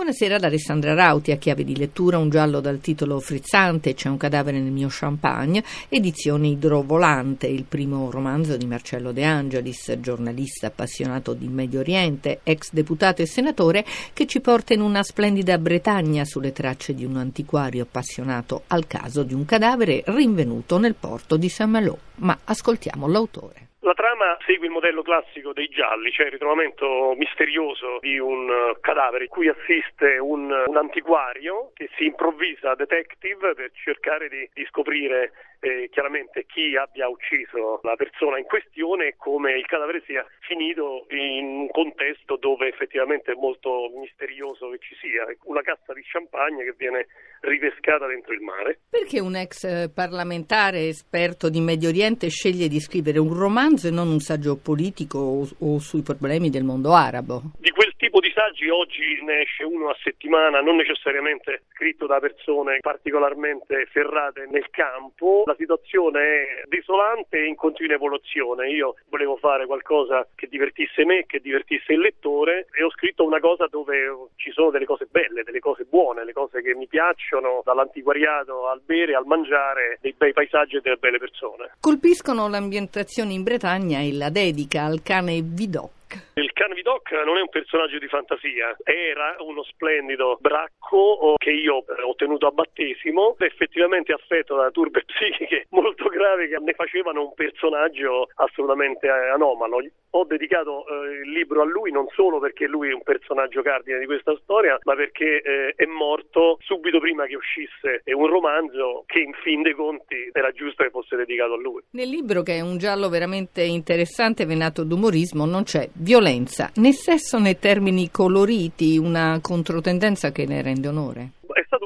Buonasera ad Alessandra Rauti, a chiave di lettura un giallo dal titolo frizzante C'è un cadavere nel mio champagne, edizione idrovolante, il primo romanzo di Marcello De Angelis, giornalista appassionato di Medio Oriente, ex deputato e senatore, che ci porta in una splendida Bretagna sulle tracce di un antiquario appassionato al caso di un cadavere rinvenuto nel porto di Saint-Malo. Ma ascoltiamo l'autore. La trama segue il modello classico dei gialli, cioè il ritrovamento misterioso di un eh, cadavere cui assiste un, un antiquario che si improvvisa detective per cercare di, di scoprire eh, chiaramente chi abbia ucciso la persona in questione e come il cadavere sia finito in un contesto dove effettivamente è molto misterioso che ci sia una cassa di champagne che viene ripescata dentro il mare. Perché un ex parlamentare esperto di Medio Oriente sceglie di scrivere un romanzo e non un saggio politico o, o sui problemi del mondo arabo? Di quel tipo di saggi oggi ne esce uno a settimana, non necessariamente scritto da persone particolarmente ferrate nel campo. La situazione è desolante e in continua evoluzione. Io volevo fare qualcosa che divertisse me, che divertisse il lettore e ho scritto una cosa dove ci sono delle cose belle, delle cose buone, le cose che mi piacciono, dall'antiquariato al bere, al mangiare, dei bei paesaggi e delle belle persone. Colpiscono l'ambientazione in Bretagna e la dedica al cane Vidocq. Vidocq non è un personaggio di fantasia, era uno splendido bracco che io ho tenuto a battesimo, effettivamente affetto da turbe psichiche molto gravi che ne facevano un personaggio assolutamente anomalo. Ho dedicato eh, il libro a lui non solo perché lui è un personaggio cardine di questa storia, ma perché eh, è morto subito prima che uscisse un romanzo che in fin dei conti era giusto che fosse dedicato a lui. Nel libro, che è un giallo veramente interessante, venato d'umorismo, non c'è violenza né sesso né termini coloriti, una controtendenza che ne rende onore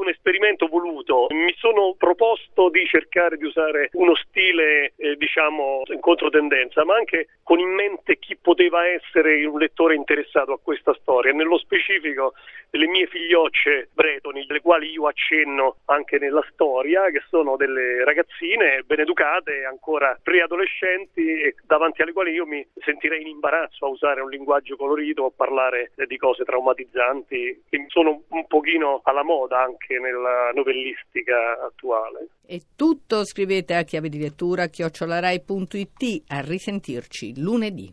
esperimento voluto. Mi sono proposto di cercare di usare uno stile, eh, diciamo, in controtendenza, ma anche con in mente chi poteva essere un lettore interessato a questa storia. Nello specifico le mie figliocce bretoni, delle quali io accenno anche nella storia, che sono delle ragazzine ben educate, ancora preadolescenti davanti alle quali io mi sentirei in imbarazzo a usare un linguaggio colorito, a parlare di cose traumatizzanti che sono un pochino alla moda anche nella novellistica attuale. E tutto scrivete a chiave di lettura chiocciolarai.it a risentirci lunedì.